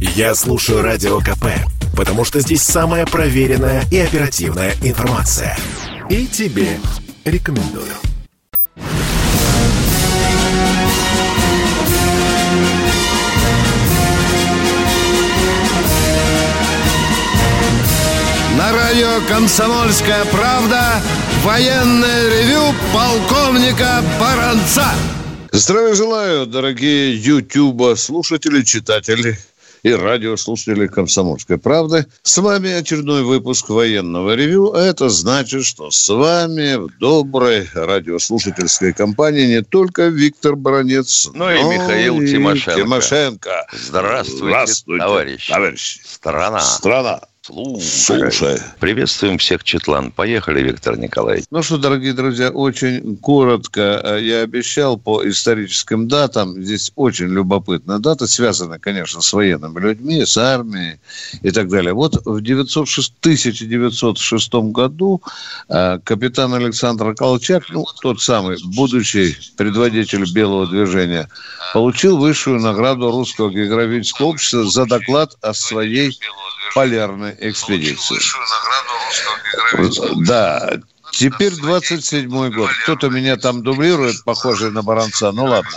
Я слушаю Радио КП, потому что здесь самая проверенная и оперативная информация. И тебе рекомендую. На радио «Комсомольская правда» военное ревю полковника Баранца. Здравия желаю, дорогие Ютуба слушатели, читатели и радиослушатели «Комсомольской правды». С вами очередной выпуск военного ревю. А это значит, что с вами в доброй радиослушательской компании не только Виктор Баранец, но, но и Михаил и Тимошенко. Тимошенко. Здравствуйте, Здравствуйте товарищ. товарищ. Страна. Страна. Слушай. Слушай. Приветствуем всех Четлан. Поехали, Виктор Николаевич. Ну что, дорогие друзья, очень коротко э, я обещал по историческим датам. Здесь очень любопытная дата, связана, конечно, с военными людьми, с армией и так далее. Вот в 906, 1906 году э, капитан Александр Колчак, ну, тот самый будущий предводитель Белого движения, получил высшую награду Русского географического общества за доклад о своей полярной экспедиции. Да, теперь 27-й год. Кто-то меня там дублирует, похожий на Баранца. Ну ладно.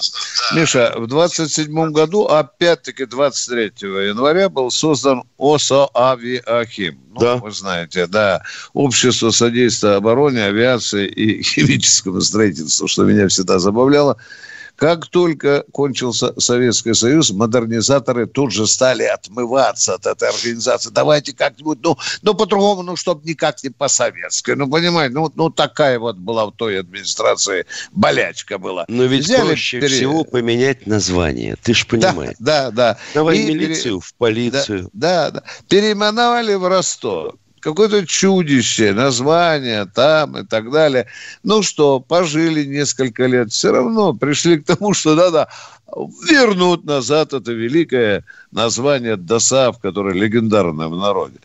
Миша, в 27-м году, опять-таки 23 января, был создан ОСО-Авиахим. Ну, Да. вы знаете, да. Общество содействия обороне, авиации и химическому строительству, что меня всегда забавляло. Как только кончился Советский Союз, модернизаторы тут же стали отмываться от этой организации. Давайте как-нибудь, ну, ну по-другому, ну, чтобы никак не по-советски. Ну, понимаете, ну, ну, такая вот была в той администрации болячка была. Но ведь Взяли проще пере- всего поменять название. Ты ж Да, понимаешь. да, да. Давай И пере- милицию в полицию. Да, да. Переименовали в Ростов. Какое-то чудище, название там и так далее. Ну что, пожили несколько лет. Все равно пришли к тому, что надо вернуть назад это великое название ДОСАВ, которое легендарное в народе.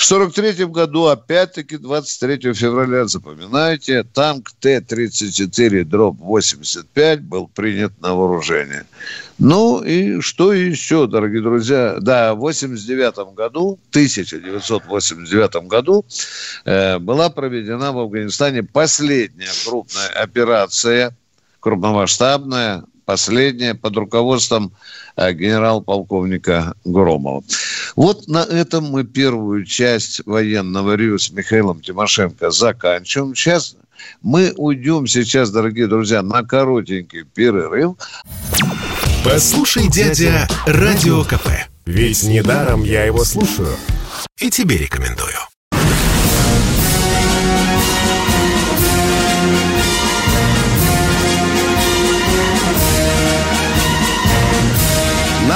В 43 году, опять-таки, 23 февраля, запоминайте, танк Т-34 дробь 85 был принят на вооружение. Ну и что еще, дорогие друзья? Да, в 89 году, 1989 году э, была проведена в Афганистане последняя крупная операция, крупномасштабная, последняя, под руководством э, генерал-полковника Громова. Вот на этом мы первую часть военного ревю с Михаилом Тимошенко заканчиваем. Сейчас мы уйдем сейчас, дорогие друзья, на коротенький перерыв. Послушай, дядя, Радио КП. Ведь недаром я его слушаю. И тебе рекомендую.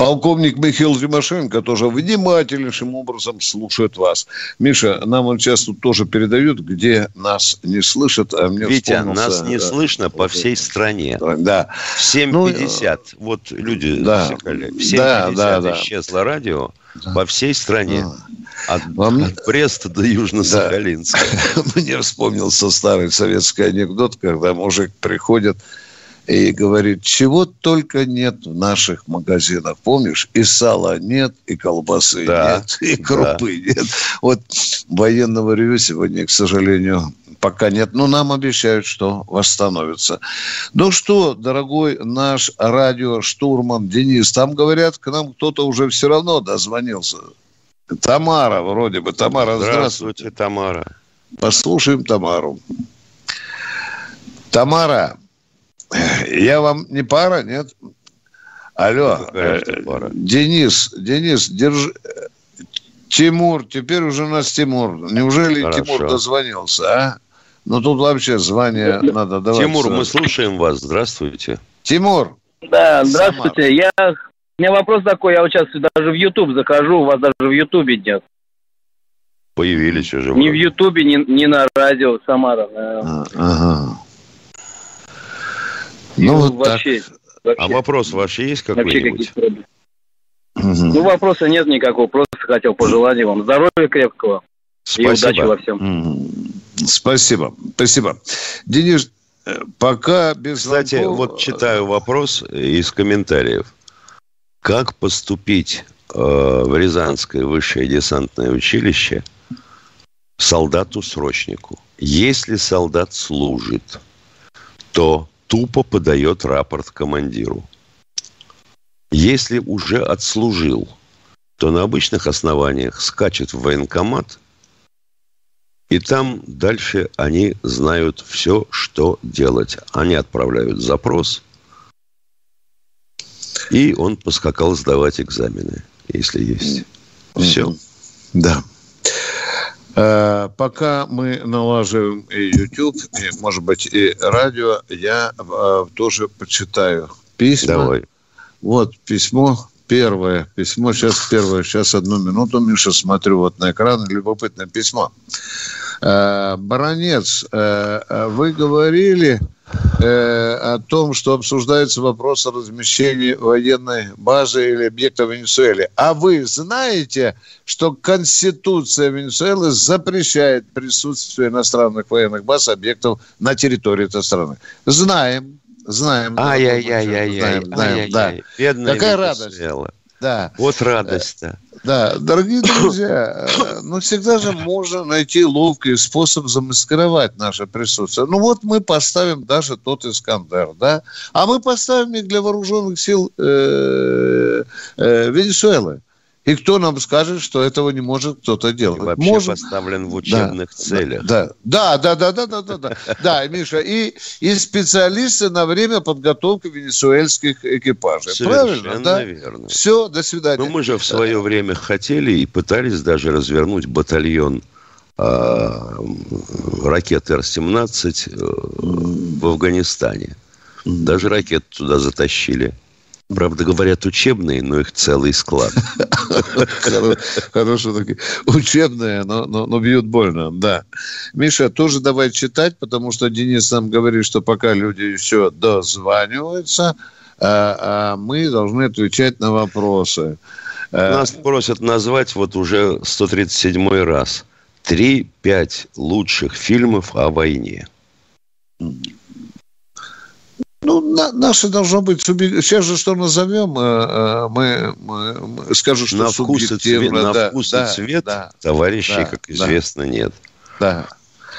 Полковник Михаил Тимошенко тоже внимательнейшим образом слушает вас. Миша, нам он сейчас тут тоже передают, где нас не слышат, а мне Витя, нас не да, слышно по всей стране. Да. В 7.50. вот люди Ну, да. засекали. В Да, 7.50 да, да. исчезло радио по всей стране. От, Вам- от Бреста до Южно-Сахалинска. Мне вспомнился старый советский анекдот, когда мужик приходит и говорит, чего только нет в наших магазинах. Помнишь, и сала нет, и колбасы Да, нет, и крупы нет. Вот военного ревю сегодня, к сожалению, пока нет. Но нам обещают, что восстановится. Ну что, дорогой наш радиоштурман Денис, там говорят, к нам кто-то уже все равно дозвонился. Тамара вроде бы. Тамара, здравствуйте. Здравствуйте, Тамара. Послушаем Тамару. Тамара, я вам не пара, нет? Алло, же э, пара? Денис, Денис, держи. э, Тимур, теперь уже у нас Тимур. Неужели Хорошо. Тимур дозвонился, а? Ну, тут вообще звание надо давать. Тимур, мы слушаем вас. Здравствуйте. Тимур, Да, здравствуйте. Я, у меня вопрос такой, я вот сейчас даже в YouTube захожу, у вас даже в YouTube нет. Появились уже. Ни в. Ютубе, ни, ни на радио Самара. э, А, ага. Ну, вот вообще, вообще, А вопрос ваш есть вообще какой-нибудь? Ну, вопроса нет никакого, просто хотел пожелать вам здоровья крепкого и удачи во Спасибо. всем. Спасибо, спасибо. Денис, Пока без Кстати, звонков- вот читаю вопрос из комментариев. Как поступить э, в Рязанское высшее десантное училище солдату-срочнику? Если солдат служит, то тупо подает рапорт командиру. Если уже отслужил, то на обычных основаниях скачет в военкомат, и там дальше они знают все, что делать. Они отправляют запрос, и он поскакал сдавать экзамены, если есть. Все. Да. Э, Пока мы налаживаем и YouTube, и, может быть, и радио, я э, тоже почитаю письма. Давай. Вот письмо, первое письмо, сейчас первое, сейчас одну минуту, Миша, смотрю вот на экран, любопытное письмо. Баронец, э, э, вы говорили э, о том, что обсуждается вопрос о размещении военной базы или объекта в Венесуэле. А вы знаете, что Конституция Венесуэлы запрещает присутствие иностранных военных баз, объектов на территории этой страны? Знаем. Знаем. Ай-яй-яй-яй-яй. Да. Какая радость. Венесуэла. Да. Вот радость-то. Да, дорогие друзья, э, ну всегда же можно найти ловкий способ замаскировать наше присутствие. Ну вот мы поставим даже тот Искандер, да, а мы поставим их для вооруженных сил э, э, Венесуэлы. И кто нам скажет, что этого не может кто-то И делать? вообще Может, поставлен в учебных целях. да, да, да, да, да, да, да, да, да, Миша, и, и специалисты на время подготовки венесуэльских экипажей. Правильно, Совершенно да? верно. Все, до свидания. Ну, мы же в свое время хотели и пытались даже развернуть батальон а, ракет Р-17 э, в Афганистане. Даже ракеты туда затащили. Правда, говорят, учебные, но их целый склад. Хоро- Хорошие такие. Учебные, но, бьют больно, да. Миша, тоже давай читать, потому что Денис нам говорит, что пока люди еще дозваниваются, а, а мы должны отвечать на вопросы. Э, Нас просят назвать вот уже 137 раз. Три-пять лучших фильмов о войне. Ну, на- наше должно быть субъек- Сейчас же что назовем, э, э, мы, мы- мы- скажу, что На вкус и цвет, субъективно, на да, вкус и да, цвет да, товарищей, да, как да. известно, нет. да.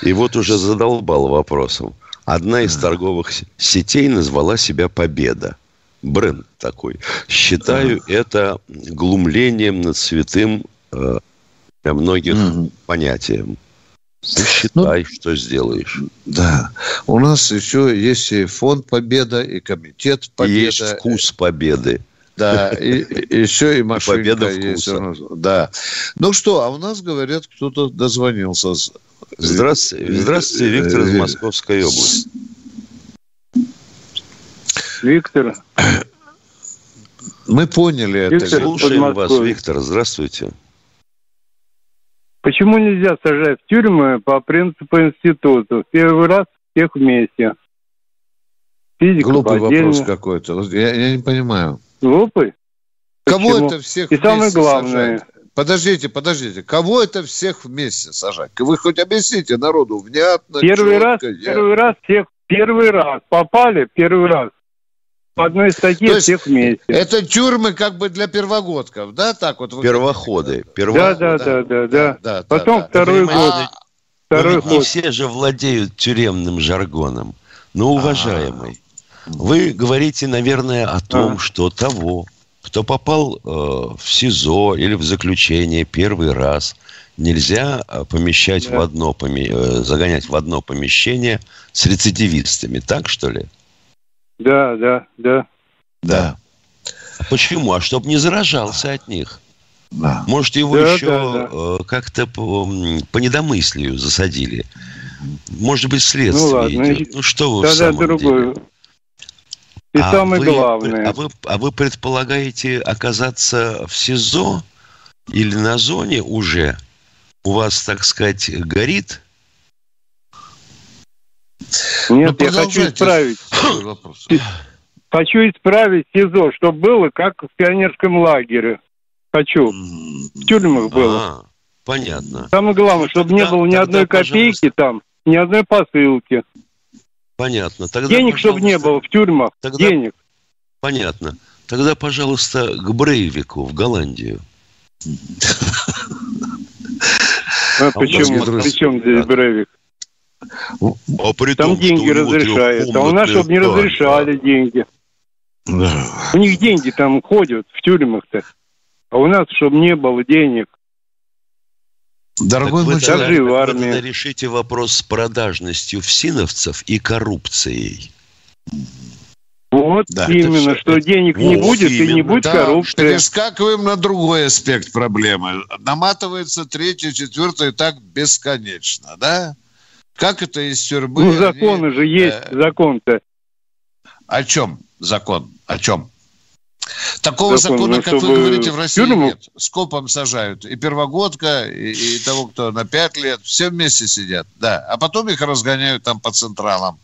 И вот уже задолбал вопросом. Одна из торговых сетей назвала себя «Победа». Бренд такой. Считаю это глумлением над святым э, многих Мгм. понятием. Ну, считай, что сделаешь. Да. У нас еще есть и фонд Победа, и комитет И Победа. есть вкус победы. Да, и, и еще и машинка победа есть. вкуса. Да. Ну что, а у нас, говорят, кто-то дозвонился. Здравствуйте, здравствуйте, Виктор из Московской области. Виктор, Мы поняли это. Виктор, Слушаем вас. Виктор. Здравствуйте. Почему нельзя сажать в тюрьмы по принципу института? Первый раз всех вместе. Физика Глупый по вопрос отдельно. какой-то. Я, я не понимаю. Глупый? Кого Почему? это всех И самое вместе главное, сажать? Подождите, подождите. Кого это всех вместе сажать? Вы хоть объясните народу внятно, первый раз, четко, я- первый раз всех, первый раз попали, первый раз. По одной статье То есть всех вместе. Это тюрьмы как бы для первогодков, да? Так вот. вы Первоходы. Да, Первоходы. да, да, да, да. да, Потом да. второй Понимаете, год. А, Второй Но ведь не все же владеют тюремным жаргоном. Но, уважаемый, вы говорите, наверное, о том, А. что того, кто попал э, в СИЗО или в заключение первый раз, нельзя э, помещать Да. в одно поме- э, загонять в одно помещение с рецидивистами, так что ли? Да, да, да. да, Почему? А чтоб не заражался от них. да. Может, его Да, еще да, да. э, как-то по, по недомыслию засадили. Может быть, следствие Ну, ладно, идет. Ну, что вы в Тогда самом другое. деле? И А самое вы- главное. А вы, а вы предполагаете оказаться в СИЗО или на зоне уже? У вас, так сказать, горит? Нет, Ну, я хочу исправить. вопрос. Хочу исправить СИЗО, чтобы было как в пионерском лагере. Хочу. В тюрьмах было. А, понятно. Самое главное, чтобы не Тогда- было ни тогда, одной пожалуйста. копейки там, ни одной посылки. Понятно. Тогда, Денег, чтобы не пожалуйста, было в тюрьмах. Тогда- Денег. Понятно. Тогда, пожалуйста, к Брейвику в Голландию. А у почему? раз- Причем здесь Брейвик? А при Там том, что деньги него разрешают. А у нас, чтобы не спальня. разрешали деньги. Да. У них деньги там ходят в тюрьмах-то. А у нас, чтобы не было денег. Дорогой Так вы мой тогда- вы тогда решите вопрос с продажностью всиновцев и коррупцией. Вот Да, именно, это что всё- денег не будет и не именно. будет Да, коррупции. перескакиваем на другой аспект проблемы. Наматывается третье, четвертое и так бесконечно, да? Как это из тюрьмы? Ну, они- законы же есть, э, закон-то. О чем закон? О чем? Такого Закон, закона, ну, как вы говорите, в России тюрьму- нет. Скопом сажают. И первогодка, и, и того, кто на пять лет. Все вместе сидят, да. А потом их разгоняют там по централам.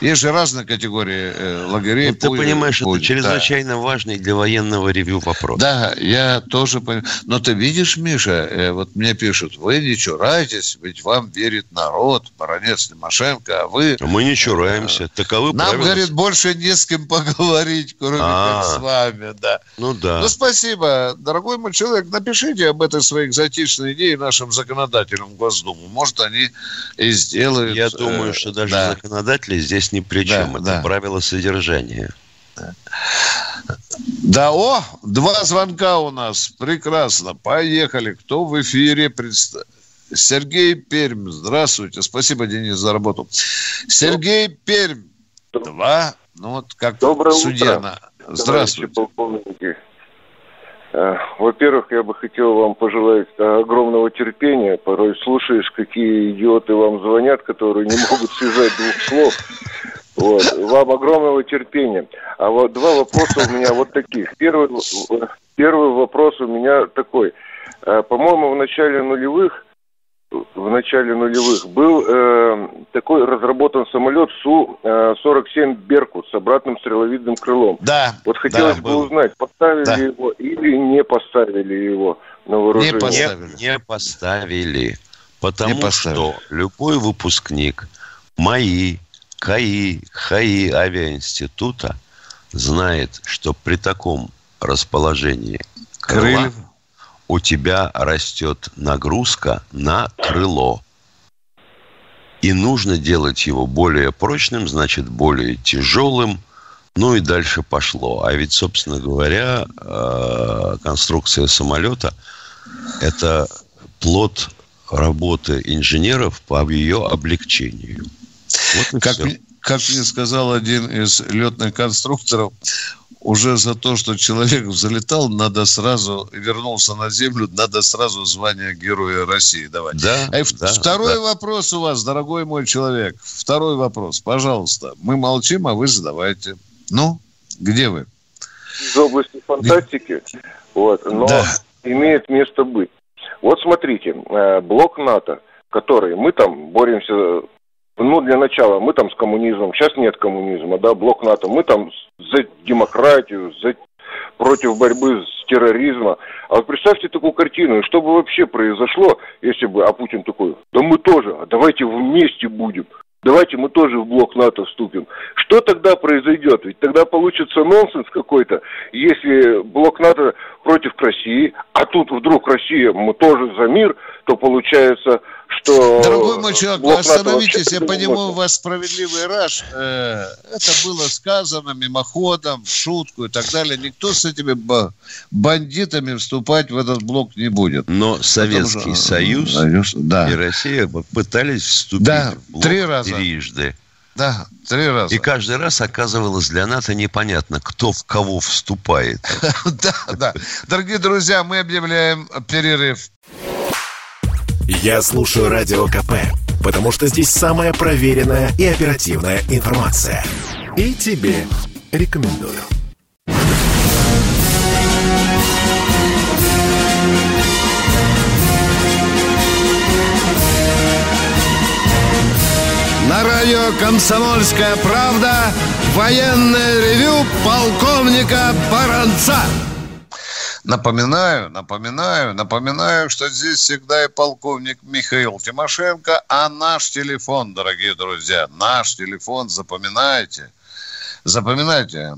Есть же разные категории э, лагерей. Ну, ты пусть- понимаешь, пусть, это чрезвычайно важный для военного ревью вопрос. Да, я тоже понимаю. Но ты видишь, Миша, э, вот мне пишут, вы не чурайтесь, ведь вам верит народ, баронец Тимошенко, а вы... А Мы не чураемся. Таковы Нам, правила. говорит, больше не с кем поговорить, кроме А. как с вами, да. Ну да. Ну, спасибо, дорогой мой человек. Напишите об этой своей экзотичной идее нашим законодателям Госдуму. Может, они и сделают. Я э, думаю, что даже да. законодатели здесь ни при чем. Да, это да. правило содержания. Да, о, два звонка у нас. Прекрасно. Поехали. Кто в эфире? Предста- Сергей Пермь. Здравствуйте. Спасибо, Денис, за работу. Сергей Пермь. Два. Ну, вот как Доброе судья. утро, на- Здравствуйте. Товарищи полковники. Э, Во-первых, я бы хотел вам пожелать э, огромного терпения. Порой слушаешь, какие идиоты вам звонят, которые не могут связать двух слов. Вот. Вам огромного терпения. А вот два вопроса у меня вот таких. Первый, э, первый вопрос у меня такой. По-моему, в начале нулевых в начале нулевых был э, такой разработан самолет Су-47 «Беркут» с обратным стреловидным крылом. Да. Вот хотелось да, бы был. узнать, поставили Да. его или не поставили его на вооружение. Не поставили. Не, не поставили. Потому Не поставили. что любой выпускник МАИ, КАИ, ХАИ авиаинститута знает, что при таком расположении крыла Крыльев. У тебя растет нагрузка на крыло. И нужно делать его более прочным, значит, более тяжелым. Ну и дальше пошло. А ведь, собственно говоря, э, конструкция самолета – это плод работы инженеров по ее облегчению. Вот и Как, всё. Как мне сказал один из летных конструкторов, уже за то, что человек залетал, надо сразу, вернулся на землю, надо сразу звание Героя России давать. Да, А да, второй да. вопрос у вас, дорогой мой человек. Второй вопрос, пожалуйста. Мы молчим, а вы задавайте. Ну, где вы? Из области фантастики, вот, но Да. имеет место быть. Вот смотрите, э, блок НАТО, который мы там боремся, ну, для начала, мы там с коммунизмом, сейчас нет коммунизма, да, блок НАТО, мы там за демократию, за против борьбы с терроризмом. А вот представьте такую картину, что бы вообще произошло, если бы, а Путин такой, да мы тоже, а давайте вместе будем. Давайте мы тоже в блок НАТО вступим. Что тогда произойдет? Ведь тогда получится нонсенс какой-то, если блок НАТО против России, а тут вдруг Россия, мы тоже за мир, то получается, что... Дорогой мой человек, блок остановитесь, я понимаю, у вас справедливый раж. Э, Это было сказано мимоходом, в шутку и так далее. Никто с этими ба- бандитами вступать в этот блок не будет. Но Советский Потому что- Союз Союз, да. и Россия пытались вступить Да, в блок три раза. трижды. Да, три раза. И каждый раз оказывалось для НАТО непонятно, кто в кого вступает. Да, да. Дорогие друзья, мы объявляем перерыв. Я слушаю Радио КП, потому что здесь самая проверенная и оперативная информация. И тебе рекомендую. На радио «Комсомольская правда» военное ревю полковника Баранца. Напоминаю, напоминаю, напоминаю, что здесь всегда и полковник Михаил Тимошенко, а наш телефон, дорогие друзья, наш телефон, запоминайте, запоминайте,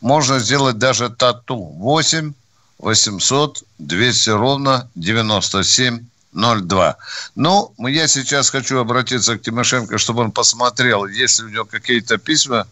можно сделать даже тату. 8 800 200 ровно 97 02. Ну, я сейчас хочу обратиться к Тимошенко, чтобы он посмотрел, есть ли у него какие-то письма.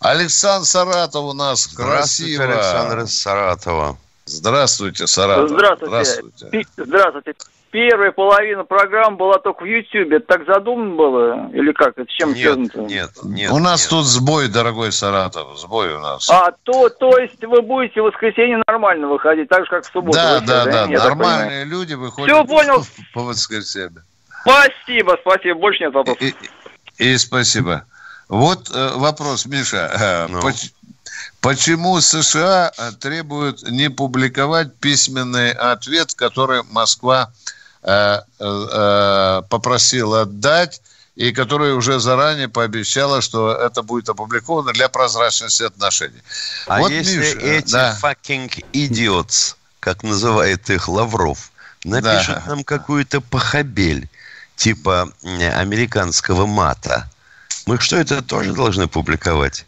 Александр Саратов у нас красиво. Александр из Саратова. Здравствуйте, Саратов. Здравствуйте. Здравствуйте. Здравствуйте. Первая половина программы была только в Ютьюбе. Это так задумано было? Или как? Это с чем Нет, связано-то? нет, нет. у нас нет. тут сбой, дорогой Саратов, сбой у нас. А, то, то есть вы будете в воскресенье нормально выходить, так же, как в субботу? да, вообще, да, да, понимаю. нормальные люди выходят Всё понял. по воскресеньям. Спасибо, спасибо. Больше нет вопросов. И, и- и спасибо. Вот э, вопрос, Миша. Э, Ну. Поч- почему США э, требуют не публиковать письменный ответ, который Москва э, э, э, попросила дать, и который уже заранее пообещала, что это будет опубликовано для прозрачности отношений. А Вот, если Миш, эти да. fucking idiots, как называет их Лавров, напишут Да. нам какую-то похабель, типа американского мата, мы что, это тоже должны публиковать?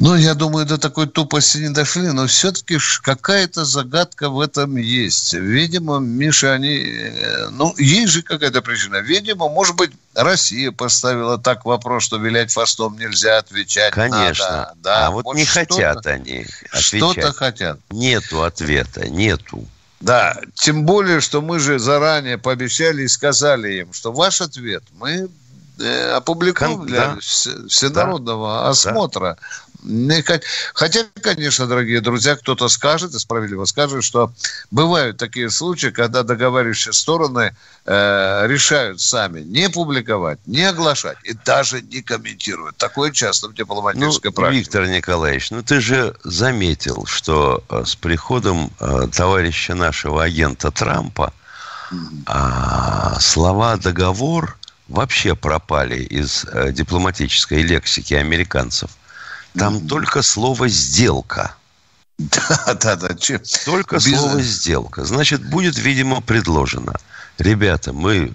Ну, я думаю, до такой тупости не дошли, но все-таки какая-то загадка в этом есть. Видимо, Миша, они... э, Ну, есть же какая-то причина. Видимо, может быть, Россия поставила так вопрос, что вилять фастом нельзя отвечать. Конечно. надо. Да, а вот, не что-то- хотят они Что-то отвечать. хотят. Нету ответа, нету. Да, тем более, что мы же заранее пообещали и сказали им, что ваш ответ мы э, опубликуем Кон- для да. вс- всенародного осмотра. Не хот- Хотя, конечно, дорогие друзья, кто-то скажет, и справедливо скажет, что бывают такие случаи, когда договаривающие стороны э, решают сами не публиковать, не оглашать и даже не комментируют. Такое часто в Ну, дипломатической практике. Виктор Николаевич, ну ты же заметил, что э, с приходом э, товарища нашего агента Трампа а, слова «договор» вообще пропали из э, дипломатической лексики американцев. Там Мгм. только слово «сделка». Да, да, да. Только Без- слово «сделка». Значит, будет, видимо, предложено. Ребята, мы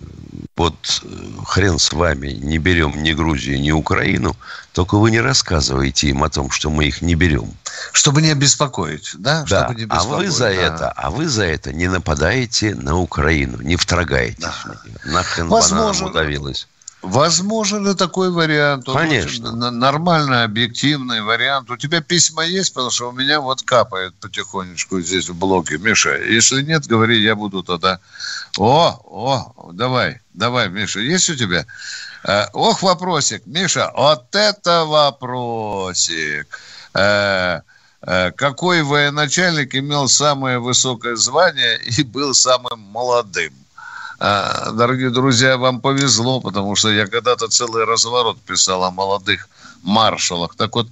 вот э, хрен с вами не берем ни Грузию, ни Украину, только вы не рассказывайте им о том, что мы их не берем. Чтобы не беспокоить, да? Да. Чтобы не А вы беспокоить, за да. это, а вы за это не нападаете на Украину, не вторгаетесь Да. Нахрен Возможно. удавилась. Возможен и такой вариант. Он Конечно. нормальный, объективный вариант. У тебя письма есть, потому что у меня вот капает потихонечку здесь в блоге. Миша, если нет, говори, я буду тогда. О, о, давай, давай, Миша, есть у тебя? Э, ох, вопросик. Миша, вот это вопросик. Э, э, какой военачальник имел самое высокое звание и был самым молодым? А, Дорогие друзья, вам повезло, потому что я когда-то целый разворот писал о молодых маршалах. Так вот,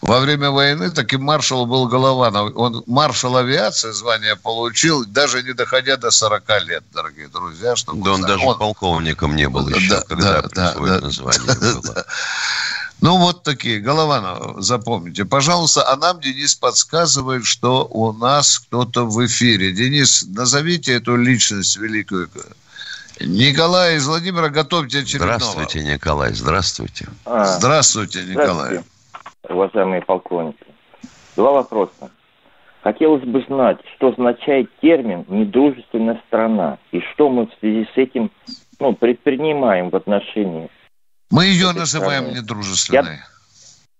во время войны таким маршал был Голованов. Он маршал авиации звание получил, даже не доходя до 40 лет, дорогие друзья. Чтобы Да он вы даже знали. полковником не был Да, еще, да, когда да, да, да. звание было. Ну, вот такие. Голованов, запомните. Пожалуйста, а нам Денис подсказывает, что у нас кто-то в эфире. Денис, назовите эту личность великую. Николай из Владимира, готовьте очередного. Здравствуйте, Николай, здравствуйте. А, Здравствуйте, Николай. Здравствуйте, уважаемые полковники. Два вопроса. Хотелось бы знать, что означает термин «недружественная страна» и что мы в связи с этим ну, предпринимаем в отношении... Мы ее называем страны. недружественной.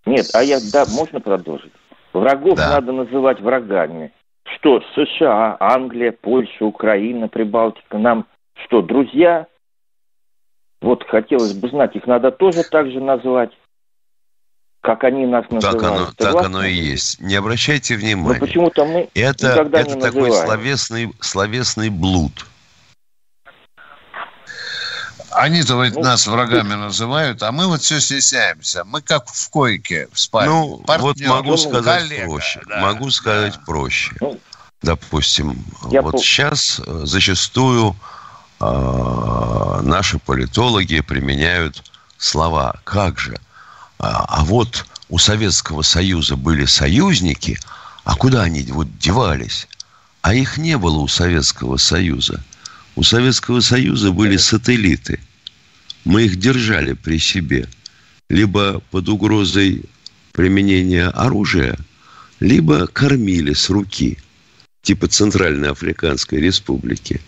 Нет, а я, да, можно продолжить? Врагов Да. надо называть врагами. Что, США, Англия, Польша, Украина, Прибалтика, нам что, друзья? Вот хотелось бы знать, их надо тоже так же назвать, как они нас называют. Так оно, так оно и есть. Не обращайте Но внимания. почему-то мы Это, это не такой называем. словесный, словесный блуд. Они-то ведь Ну, нас врагами называют, а мы вот все стесняемся. Мы как в койке в спальне. Ну, Партнер, вот могу ну, сказать коллега, проще. да, могу сказать да. проще. Ну, Допустим, я вот пол- сейчас э, зачастую э, наши политологи применяют слова «как же?». А, а вот у Советского Союза были союзники, А куда они вот девались? А их не было у Советского Союза. У Советского Союза были сателлиты. Мы их держали при себе. Либо под угрозой применения оружия, либо кормили с руки, типа Центральной Африканской Республики.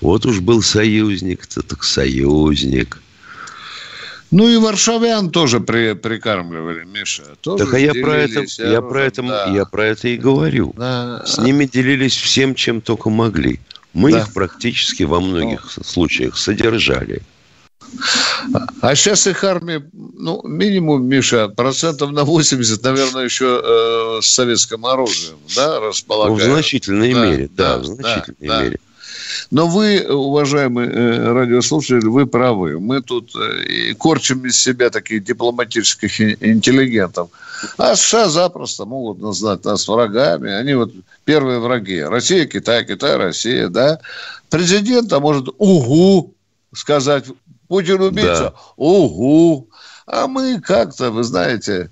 Вот уж был союзник-то, так союзник. Ну и варшавян тоже при, прикармливали, Миша. Тоже так а я про это, делились я оружием, про это, да. я про это и говорю. Да. С ними делились всем, чем только могли. Мы Да. их практически во многих случаях содержали. А сейчас их армия, ну, минимум, Миша, процентов на 80, наверное, еще э, с советским оружием, да, Ну, располагают. в значительной Да, мере, да, да, в значительной да. мере. Но вы, уважаемые э, радиослушатели, вы правы. Мы тут э, корчим из себя таких дипломатических интеллигентов. А США запросто могут назвать нас врагами. Они вот первые враги. Россия, Китай, Китай, Россия, да. Президент, а может, угу, сказать, Путин убийца, угу. А мы как-то, вы знаете,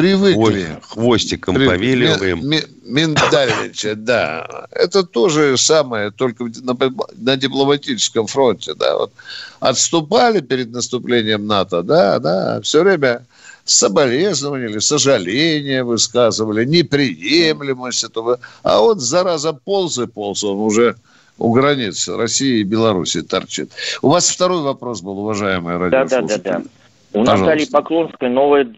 привыкли. Ой, хвостиком При- повиливаем. ми- ми- Миндальничать, да. Это то же самое, только на, на дипломатическом фронте, да. Вот отступали перед наступлением НАТО, да, да, все время соболезнования или сожаления высказывали, неприемлемость этого. А он, зараза, полз и полз, он уже у границ России и Беларуси торчит. У вас второй вопрос был, уважаемый Да, да, да, радиослушатель. да. У Пожалуйста. Натальи Поклонской новая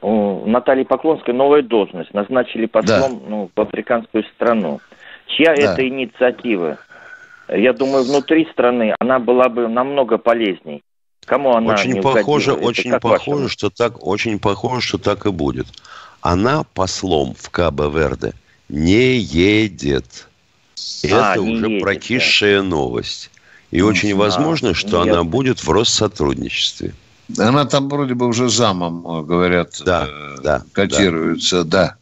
у Натальи Поклонской новая должность. Назначили послом ну, в африканскую страну. Чья Да. это инициатива? Я думаю, внутри страны она была бы намного полезней. Кому она Очень не похоже, угодила? Очень похоже, вашему? что так, очень похоже, что так и будет. Она послом в Кабо-Верде не едет. Это А, не уже едет, прокисшая новость. И очень возможно, что ну, она будет в Россотрудничестве. Она там вроде бы уже замом, э, говорят, Да, э, да, котируется, да. да,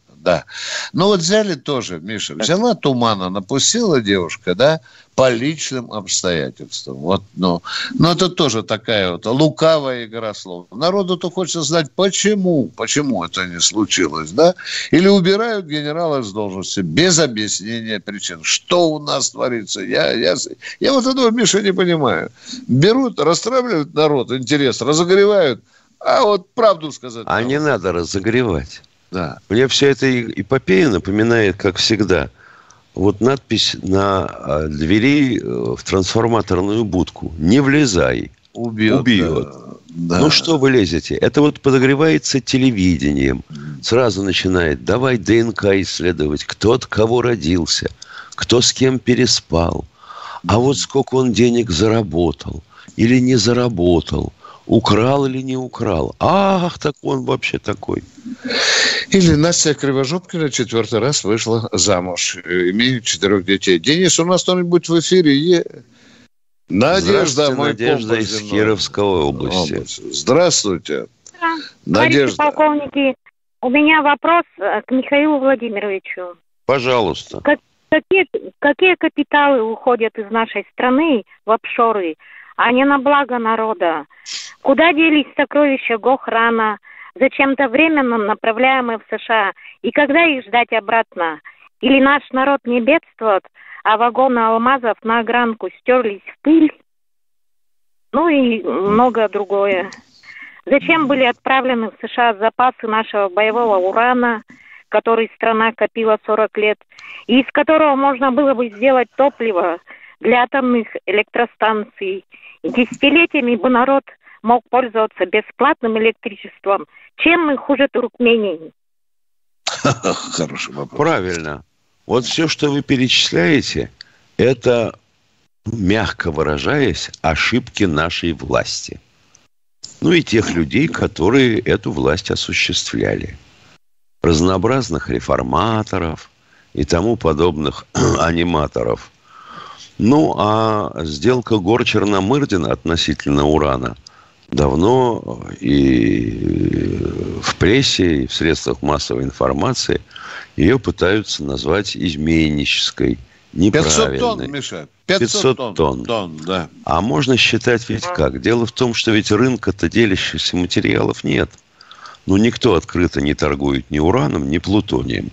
Ну вот взяли тоже, Миша, взяла тумана, напустила девушка, да, по личным обстоятельствам. Вот, ну, ну это тоже такая вот лукавая игра слов. Народу-то хочется знать, почему, почему это не случилось, да? Или убирают генерала с должности без объяснения причин. Что у нас творится? Я, я, я вот этого, Миша, не понимаю. Берут, расстраивают народ, интерес, разогревают, а вот правду сказать. А не надо разогревать. Да. Мне вся эта эпопея напоминает, как всегда, вот надпись на а, двери э, в трансформаторную будку. Не влезай. Убьет. Убьет. Да. Ну что вы лезете? Это вот подогревается телевидением. Сразу начинает, давай ДНК исследовать, кто от кого родился, кто с кем переспал, а вот сколько он денег заработал или не заработал, украл или не украл. Ах, так он вообще такой. Или Настя Кривожопкина четвертый раз вышла замуж, имеет четырех детей. Денис, у нас кто-нибудь в эфире? Надежда, мой Надежда из. Кировской области. Область. Здравствуйте. Товарищи Надежда. полковники, у меня вопрос э, к Михаилу Владимировичу. Пожалуйста. Какие, какие капиталы уходят из нашей страны в офшоры, а не на благо народа? Куда делись сокровища Гохрана, зачем-то временно направляемые в США, и когда их ждать обратно? Или наш народ не бедствует, а вагоны алмазов на огранку стерлись в пыль? Ну и многое другое. Зачем были отправлены в США запасы нашего боевого урана, который страна копила 40 лет, и из которого можно было бы сделать топливо для атомных электростанций? И десятилетиями бы народ мог пользоваться бесплатным электричеством. Чем мы хуже Туркмении? Хороший вопрос. Правильно. Вот все, что вы перечисляете, это, ну, мягко выражаясь, ошибки нашей власти. Ну и тех людей, которые эту власть осуществляли. Разнообразных реформаторов и тому подобных аниматоров. Ну, а сделка Гор-Черномырдина относительно урана давно и в прессе, и в средствах массовой информации ее пытаются назвать изменнической, 500 тонн, неправильной. Миша. 500, 500 тонн. тонн. тонн, да. А можно считать ведь как? Дело в том, что ведь рынка-то делящихся материалов нет. Ну, никто открыто не торгует ни ураном, ни плутонием.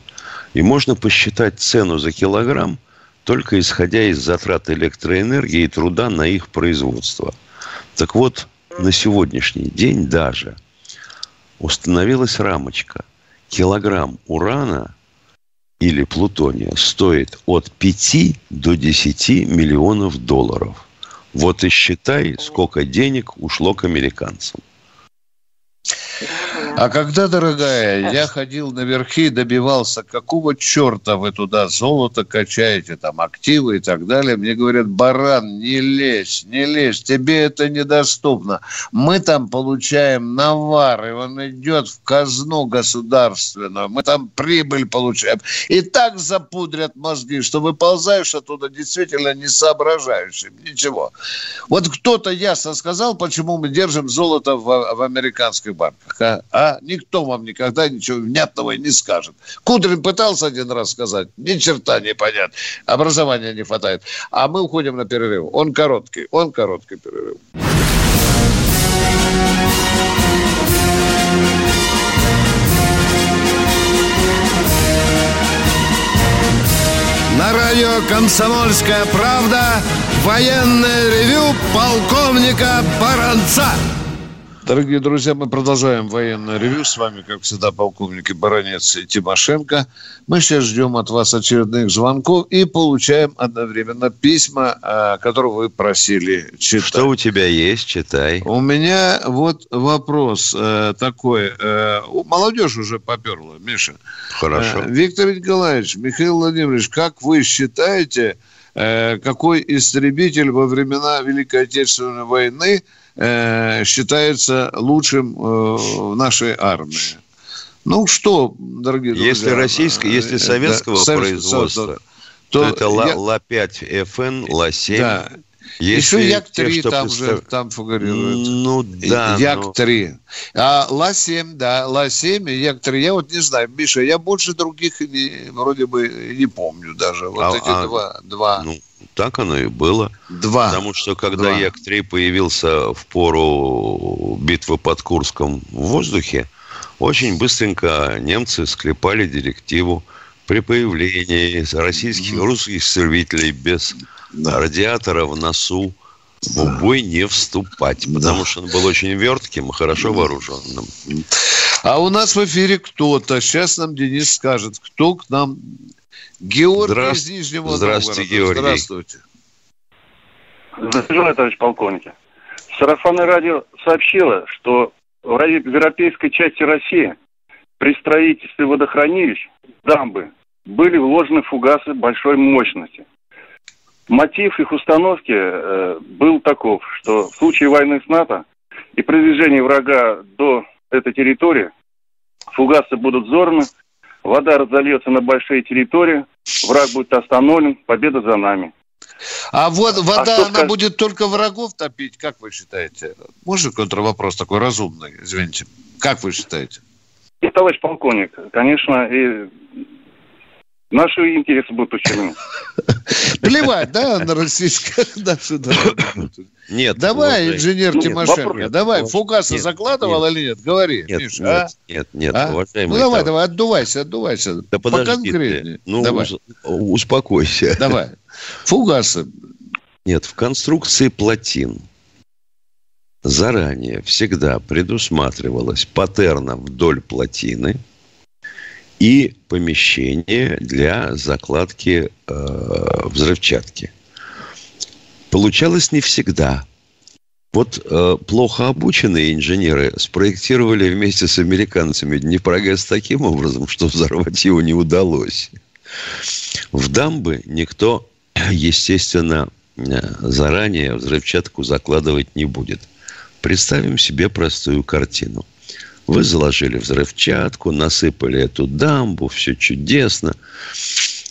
И можно посчитать цену за килограмм только исходя из затрат электроэнергии и труда на их производство. Так вот, на сегодняшний день даже установилась рамочка. Килограмм урана или плутония стоит от 5 до 10 миллионов долларов. Вот и считай, сколько денег ушло к американцам. А когда, дорогая, я ходил наверхи и добивался, какого черта вы туда золото качаете, там, активы и так далее, мне говорят, баран, не лезь, не лезь, тебе это недоступно. Мы там получаем навар, и он идет в казну государственную, мы там прибыль получаем. И так запудрят мозги, что выползаешь оттуда действительно не соображающим, ничего. Вот кто-то ясно сказал, почему мы держим золото в, в американских банках, а? А никто вам никогда ничего внятного не скажет. Кудрин пытался один раз сказать, ни черта не понят, образования не хватает. А мы уходим на перерыв. Он короткий, он короткий перерыв. На радио «Комсомольская правда» военное ревю полковника Баранца. Дорогие друзья, мы продолжаем военное ревю. С вами, как всегда, полковники Баранец и Тимошенко. Мы сейчас ждем от вас очередных звонков и получаем одновременно письма, а, которые вы просили читать. Что у тебя есть? Читай. У меня вот вопрос э, такой. Э, молодежь уже поперла, Миша. Хорошо. Э, Виктор Николаевич, Михаил Владимирович, как вы считаете, э, какой истребитель во времена Великой Отечественной войны э, считается лучшим э, в нашей армии. Ну что, дорогие друзья. Если российского, если э, советского да, производства, то, то, это я- Ла-5 ФН, Ла-7. Да. Если Еще те, Як-3 что там представ- же там фигурирует. Ну да, но- Як-3. А Ла-7, да, Ла-7 и Як-3. Я вот не знаю, Миша, я больше других не, вроде бы не помню даже. Вот А- эти а- два. Два. ну, так оно и было. два. Потому что когда Два. Як-3 появился в пору битвы под Курском в воздухе, очень быстренько немцы склепали директиву при появлении российских, русских истребителей без Да. радиатора в носу в бой не вступать, потому что он был очень вертким и хорошо вооруженным. А у нас в эфире кто-то. Сейчас нам Денис скажет, кто к нам. Георгий Здравств- из Нижнего Здравствуйте, Новгорода. Георгий. Здравствуйте. Здравствуйте, товарищ полковники. Сарафанное радио сообщило, что в европейской части России при строительстве водохранилищ, дамбы, были вложены фугасы большой мощности. Мотив их установки э, был таков, что в случае войны с НАТО и продвижения врага до этой территории фугасы будут взорваны, вода разольется на большие территории, враг будет остановлен, победа за нами. А вот вода, что она скажет- будет только врагов топить, как вы считаете? Можно контрвопрос такой разумный, извините? Как вы считаете? И, товарищ полковник, конечно, и наши интересы будут учтены. Плевать, да, на российское нашу. Нет, Давай, инженер Тимошенко, давай, фугасы закладывал или нет? Говори, Нет, Миша, нет, а? нет, нет, А? уважаемый Ну давай, давай, отдувайся, отдувайся. Да подожди. Ну, успокойся. давай. Фугасы. Нет, в конструкции плотин заранее всегда предусматривалось паттерна вдоль плотины и помещение для закладки э, взрывчатки. Получалось не всегда. Вот э, плохо обученные инженеры спроектировали вместе с американцами Днепрогэс таким образом, что взорвать его не удалось. В дамбы никто, естественно, э, заранее взрывчатку закладывать не будет. Представим себе простую картину. Вы заложили взрывчатку, насыпали эту дамбу, все чудесно.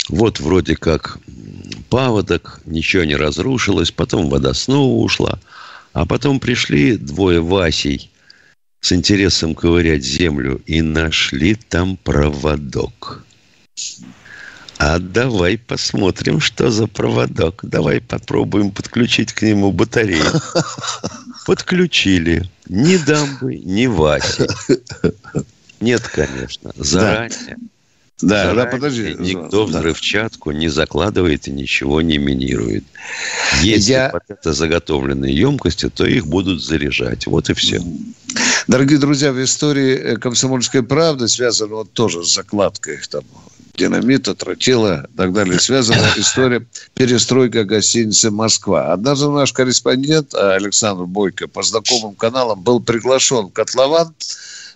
Вот вроде как паводок, ничего не разрушилось, потом вода снова ушла. А потом пришли двое Васей с интересом ковырять землю и нашли там проводок. А давай посмотрим, что за проводок. Давай попробуем подключить к нему батарею. Подключили. Ни дамбы, ни Васи. Нет, конечно. Заранее Да, Заранее да, подожди. Никто Да. взрывчатку не закладывает и ничего не минирует. Если Я- под это заготовленные емкости, то их будут заряжать. Вот и все. Дорогие друзья, в истории э, комсомольской правды связано вот тоже с закладкой там, динамита, тротила и так далее. Связана история перестройка гостиницы «Москва». Однажды наш корреспондент э, Александр Бойко по знакомым каналам был приглашен в котлован,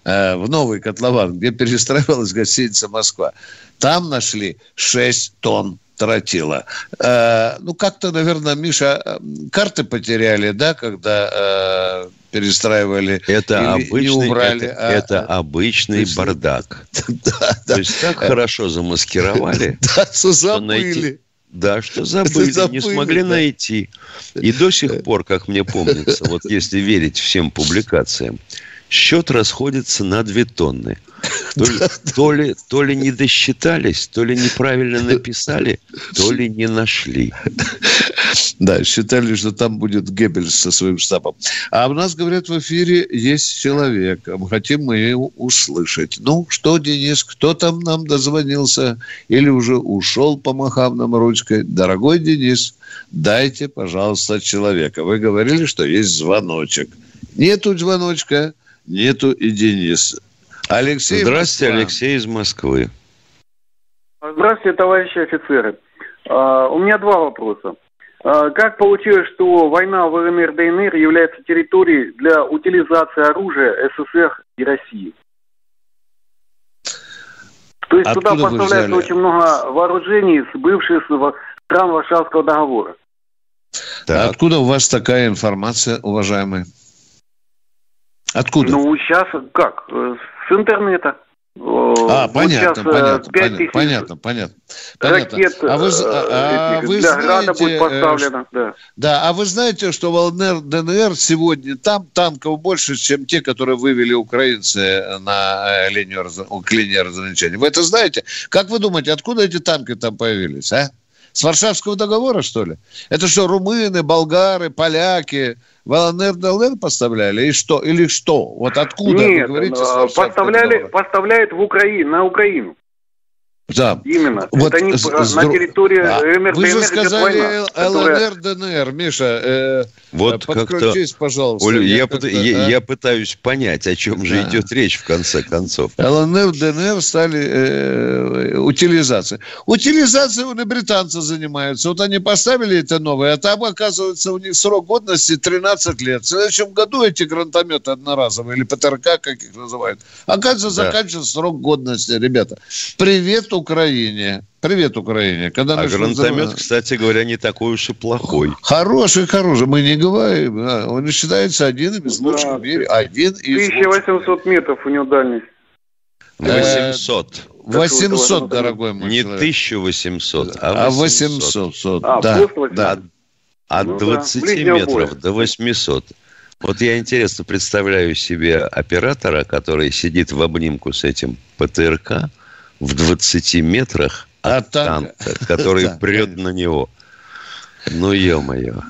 э, в новый котлован, где перестраивалась гостиница «Москва». Там нашли 6 тонн тротила. Э, ну, как-то, наверное, Миша, э, карты потеряли, да, когда э, перестраивали Это или обычный, убрали, это, а- это обычный Обычный. бардак. Да, да. То есть так хорошо замаскировали, Да, что забыли. да, что забыли, забыли, не смогли да. найти. И до сих пор, как мне помнится, вот если верить всем публикациям, счет расходится на две тонны. То ли, то, ли, то ли не досчитались, то ли неправильно написали, то ли не нашли. Да, считали, что там будет Геббельс со своим штабом. А у нас, говорят, в эфире есть человек. Мы хотим мы его услышать. Ну, что, Денис, кто там нам дозвонился или уже ушел, помахав нам ручкой? Дорогой Денис, дайте, пожалуйста, человека. Вы говорили, что есть звоночек. Нету звоночка, нету и Денис. Алексей Здравствуйте, Москва. Алексей из Москвы. Здравствуйте, товарищи офицеры. А, У меня два вопроса. А, Как получилось, что война в ЛНР ДНР является территорией для утилизации оружия СССР и России? То есть туда Откуда вы поставляется взяли? очень много вооружений с бывших стран Варшавского договора. А Откуда у вас такая информация, уважаемый? Откуда? Ну, сейчас как? Э, С интернета. А, Вот понятно, сейчас, э, понятно, 5 понятно, понятно, понятно. понятно. Ракет А вы, э, а этих вы града знаете, будет э, поставлено. Да. да, а вы знаете, что в ЛНР, ДНР сегодня там танков больше, чем те, которые вывели украинцы на э, линию, к линии разграничения. Вы это знаете? Как вы думаете, откуда эти танки там появились, а? С Варшавского договора, что ли? Это что, румыны, болгары, поляки в ЛНР, ДНР поставляли? И что? Или что? Вот откуда, вы Нет, говорите, с э, Варшавского поставляли, поставляют в Украину, на Украину. Да. Именно. Вот Это не с- на территории А, ЛНР, Вы же сказали война, которая- ЛНР, ДНР. Миша, э, Вот как-то... подключись, пожалуйста. Оля, я, как-то, пыта- я- а? я пытаюсь понять, о чем же Да. идет речь в конце концов. ЛНР, ДНР стали э, утилизацией. Утилизацией вон и британцы занимаются. Вот они поставили это новое, а там, оказывается, у них срок годности 13 лет. В следующем году эти гранатометы одноразовые, или ПТРК, как их называют, оказывается, Да. заканчивается срок годности. Ребята, привет Украине. Привет Украине. Когда А гранатомет, зам- кстати говоря, не такой уж и плохой. Хороший, хороший. Мы не говорим. а, Он считается один из лучших в мире. Один из лучших. 1800 метров у него дальность. Э, 800. 800, дорогой мой Не человек. 1800, А а 800. 800. А, да, 800. да. От Ну да, 20 ближнего метров боя. до 800. Вот я интересно представляю себе оператора, который сидит в обнимку с этим ПТРК в 20 метрах от От танка. танка, который Да, прет на него. Ну, ё-моё.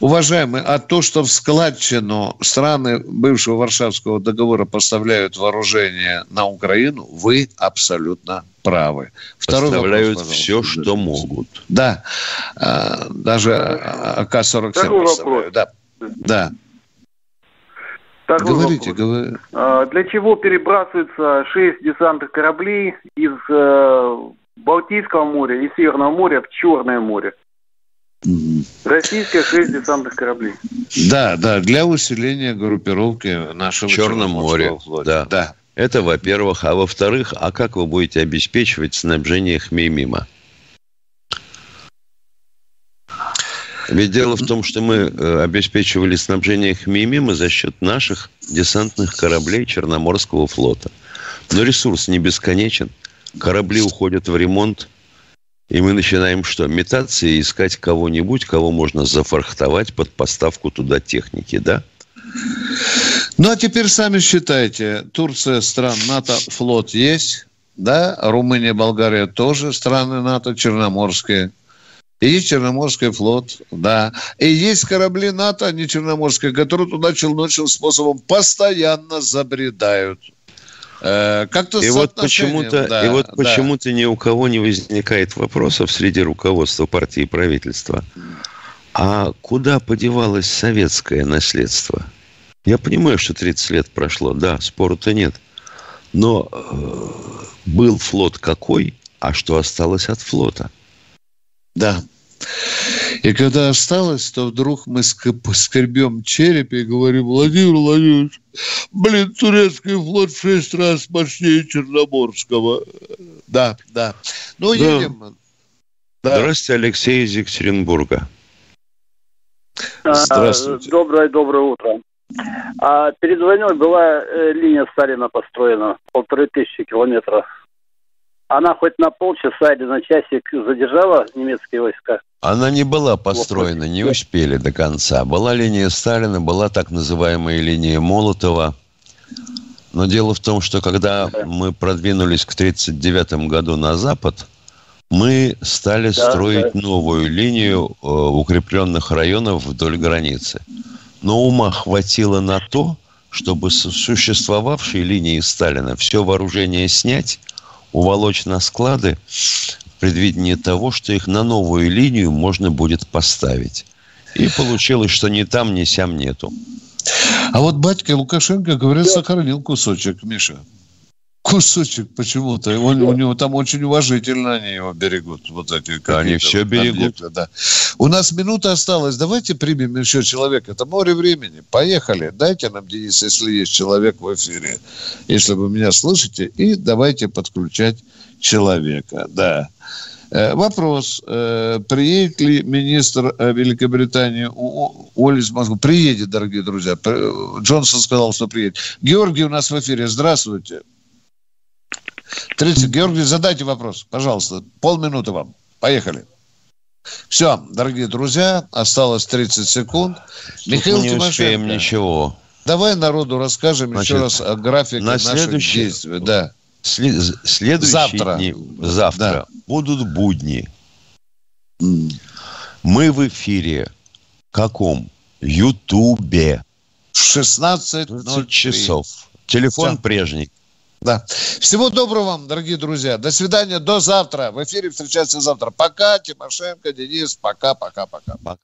Уважаемые, а то, что в складчину страны бывшего Варшавского договора поставляют вооружение на Украину, вы абсолютно правы. Второй Поставляют вопрос, все, что могут. Да, А, даже АК-47 Второй поставляют. Да, да. Такой Говорите, говорите. А, Для чего перебрасываются шесть десантных кораблей из э, Балтийского моря и Северного моря в Черное море? Российские шесть десантных кораблей. Да, да, для усиления группировки нашего В Черном море, да. да. Это, во-первых. А во-вторых, а как вы будете обеспечивать снабжение Хмеймима? Ведь дело в том, что мы э, обеспечивали снабжение Хмеймима за счет наших десантных кораблей Черноморского флота. Но ресурс не бесконечен. Корабли уходят в ремонт, и мы начинаем что? Метаться и искать кого-нибудь, кого можно зафархтовать под поставку туда техники, да? Ну, а теперь сами считайте. Турция, стран НАТО, флот есть, да? Румыния, Болгария тоже страны НАТО, черноморские. И есть Черноморский флот, да. И есть корабли НАТО, а не Черноморские, которые туда челночным способом постоянно забредают. Э, как-то и вот почему-то, да, и вот да. почему-то ни у кого не возникает вопросов среди руководства партии и правительства. А куда подевалось советское наследство? Я понимаю, что 30 лет прошло, да, спору-то нет. Но э, был флот какой, а что осталось от флота? Да. И когда осталось, то вдруг мы скребем череп и говорим, Владимир Владимирович, блин, турецкий флот в шесть раз мощнее Черноморского. Да, да. Ну, Да. едем. Да. Здравствуйте, Алексей из Екатеринбурга. Здравствуйте. А, Доброе, доброе утро. А перед войной была э, линия Сталина построена, полторы тысячи километров. Она хоть на полчаса или на часик задержала немецкие войска? Она не была построена, не успели до конца. Была линия Сталина, была так называемая линия Молотова. Но дело в том, что когда мы продвинулись к 1939 году на запад, мы стали Да, строить да. новую линию э, укрепленных районов вдоль границы. Но ума хватило на то, чтобы с существовавшей линии Сталина все вооружение снять, уволочь на склады в предвидении того, что их на новую линию можно будет поставить. И получилось, что ни там, ни сям нету. А вот батька Лукашенко, говорят, сохранил кусочек, Миша. Кусочек почему-то. Он- у него там очень уважительно они его берегут. Вот эти Они все берегут. объекты, да. У нас минута осталась. Давайте примем еще человека. Это море времени. Поехали. Дайте нам, Денис, если есть человек в эфире. Если вы меня слышите. И давайте подключать человека. Да. Э, Вопрос. Э, Приедет ли министр э, Великобритании У- У- Уоллес в Москву? Приедет, дорогие друзья. Джонсон сказал, что приедет. Георгий у нас в эфире. Здравствуйте. 30. Георгий, задайте вопрос, пожалуйста. Полминуты вам. Поехали. Все, дорогие друзья, осталось 30 секунд. Михаил Тут не успеем Тимошенко, ничего. давай народу расскажем еще Значит, раз о графике на наших следующий- действий. Да. Сле- Следующие Завтра. дни, завтра будут будни. Мы в эфире. Каком? Ютубе. В 16 20 часов. Телефон Всё. прежний. Да. Всего доброго вам, дорогие друзья. До свидания, до завтра. В эфире встречаться завтра. Пока, Тимошенко, Денис. Пока, пока, пока. Пока.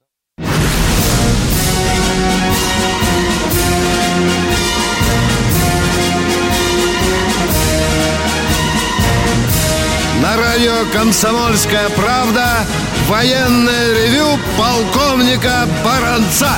На радио «Комсомольская правда» военное ревю полковника Баранца.